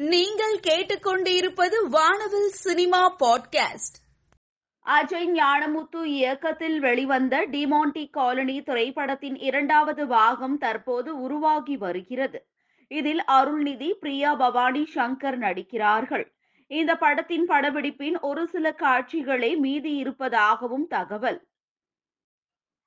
நீங்கள் கேட்டுக்கொண்டிருப்பது வானவில் சினிமா பாட்காஸ்ட். அஜய் ஞானமுத்து இயக்கத்தில் வெளிவந்த டிமாண்டி காலனி திரைப்படத்தின் இரண்டாவது பாகம் தற்போது உருவாகி வருகிறது. இதில் அருள்நிதி பிரியா பவானி சங்கர் நடிக்கிறார்கள். இந்த படத்தின் படப்பிடிப்பின் ஒரு சில காட்சிகளே மீதி இருப்பதாகவும் தகவல்.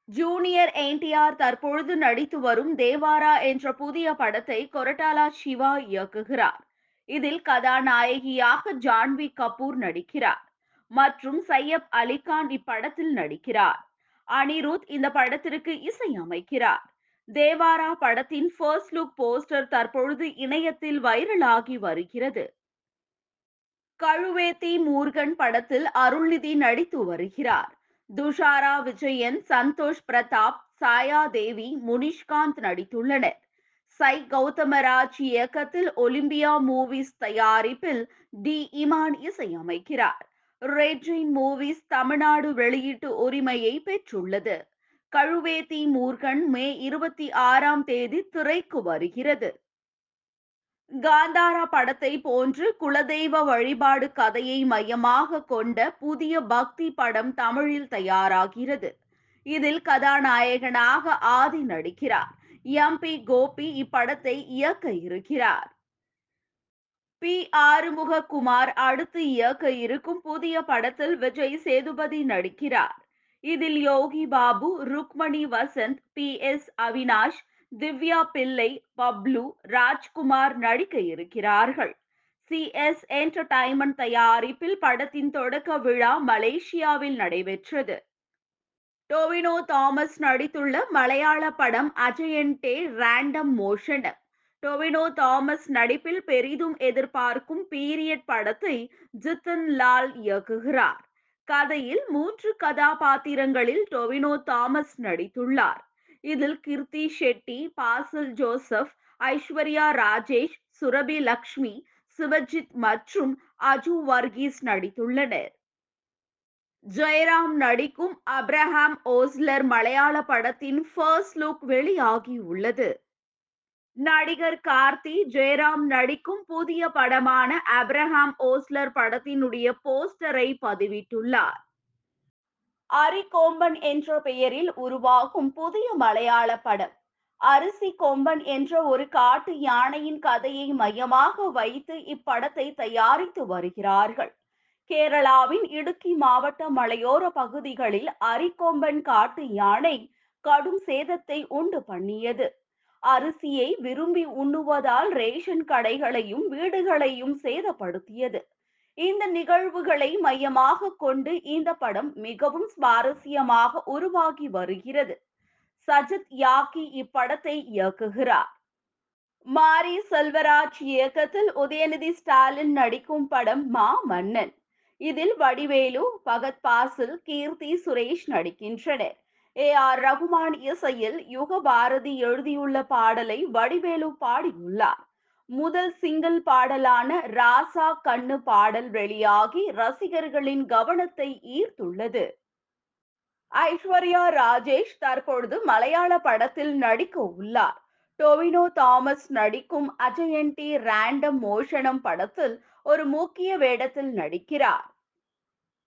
ஜூனியர் என்டிஆர் தற்பொழுது நடித்து வரும் தேவாரா என்ற புதிய படத்தை கொரட்டாலா சிவா இயக்குகிறார். இதில் கதாநாயகியாக ஜான்வி கபூர் நடிக்கிறார் மற்றும் சையப் அலிகான் இப்படத்தில் நடிக்கிறார். அனிருத் இந்த படத்திற்கு இசையமைக்கிறார் தேவாரா படத்தின் ஃபர்ஸ்ட் லுக் போஸ்டர் தற்பொழுது இணையத்தில் வைரலாகி வருகிறது. கழுவேத்தி மூர்கன் படத்தில் அருள்நிதி நடித்து வருகிறார். துஷாரா விஜயன் சந்தோஷ் பிரதாப் சாயா தேவி முனிஷ்காந்த் நடித்துள்ளனர். சை கௌதமராஜ் இயக்கத்தில் ஒலிம்பியா மூவிஸ் தயாரிப்பில் டி இமான் இசையமைக்கிறார். ரெட்ரின் மூவிஸ் தமிழ்நாடு வெளியீட்டு உரிமையை பெற்றுள்ளது. கழுவேத்தி மூர்கன் மே இருபத்தி ஆறாம் தேதி திரைக்கு வருகிறது. காந்தாரா படத்தை போன்று குலதெய்வ வழிபாடு கதையை மையமாக கொண்ட புதிய பக்தி படம் தமிழில் தயாராகிறது. இதில் கதாநாயகனாக ஆதி நடிக்கிறார். எம் பி கோபி இப்படத்தை இயக்க இருக்கிறார். பி. ஆறுமுககுமார் அடுத்து இயக்க இருக்கும் புதிய படத்தில் விஜய் சேதுபதி நடிக்கிறார். இதில் யோகி பாபு ருக்மணி வசந்த் பி. எஸ். அவினாஷ் திவ்யா பிள்ளை பப்ளு ராஜ்குமார் நடிக்க இருக்கிறார்கள். சி. எஸ். என்டர்டைன்மெண்ட் தயாரிப்பில் படத்தின் தொடக்க விழா மலேசியாவில் நடைபெற்றது. டோவினோ தாமஸ் நடித்துள்ள மலையாள படம் அஜயன்டே ரேண்டம் மோஷன் டொவினோ தாமஸ் நடிப்பில் பெரிதும் எதிர்பார்க்கும் பீரியட் படத்தை ஜித்தன் லால் இயக்குகிறார். கதையில் மூன்று கதாபாத்திரங்களில் டொவினோ தாமஸ் நடித்துள்ளார். இதில் கீர்த்தி ஷெட்டி பாசல் ஜோசப் ஐஸ்வர்யா ராஜேஷ் சுரபி லக்ஷ்மி சிவஜித் மற்றும் அஜு வர்கீஸ் நடித்துள்ளனர். ஜெயராம் நடிக்கும் அப்ரஹாம் ஓஸ்லர் மலையாள படத்தின் ஃபர்ஸ்ட் லுக் வெளியாகி உள்ளது. நடிகர் கார்த்தி ஜெயராம் நடிக்கும் புதிய படமான அப்ரஹாம் ஓஸ்லர் படத்தினுடைய போஸ்டரை பதிவிட்டுள்ளார். அரி கோம்பன் என்ற பெயரில் உருவாகும் புதிய மலையாள படம். அரிசி கொம்பன் என்ற ஒரு காட்டு யானையின் கதையை மையமாக வைத்து இப்படத்தை தயாரித்து வருகிறார்கள். கேரளாவின் இடுக்கி மாவட்ட மலையோர பகுதிகளில் அரிக்கொம்பன் காட்டு யானை கடும் சேதத்தை உண்டு பண்ணியது. அரிசியை விரும்பி உண்ணுவதால் ரேஷன் கடைகளையும் வீடுகளையும் சேதப்படுத்தியது. இந்த நிகழ்வுகளை மையமாக கொண்டு இந்த படம் மிகவும் சுவாரஸ்யமாக உருவாகி வருகிறது. சஜித் யாக்கி இப்படத்தை இயக்குகிறார். மாரி செல்வராஜ் இயக்கத்தில் உதயநிதி ஸ்டாலின் நடிக்கும் படம் மா மன்னன். இதில் வடிவேலு பகத் பாசில் கீர்த்தி சுரேஷ் நடிக்கின்றனர். ஏ ஆர் ரகுமான் இசையில் யுக பாரதி எழுதியுள்ள பாடலை வடிவேலு பாடியுள்ளார். முதல் சிங்கிள் பாடலான ராசா கண்ணு பாடல் வெளியாகி ரசிகர்களின் கவனத்தை ஈர்த்துள்ளது. ஐஸ்வர்யா ராஜேஷ் தற்பொழுது மலையாள படத்தில் நடிக்க உள்ளார். டொவினோ தாமஸ் நடிக்கும் அஜயன்டி ரேண்டம் மோஷனம் படத்தில் ஒரு முக்கிய வேடத்தில் நடிக்கிறார்.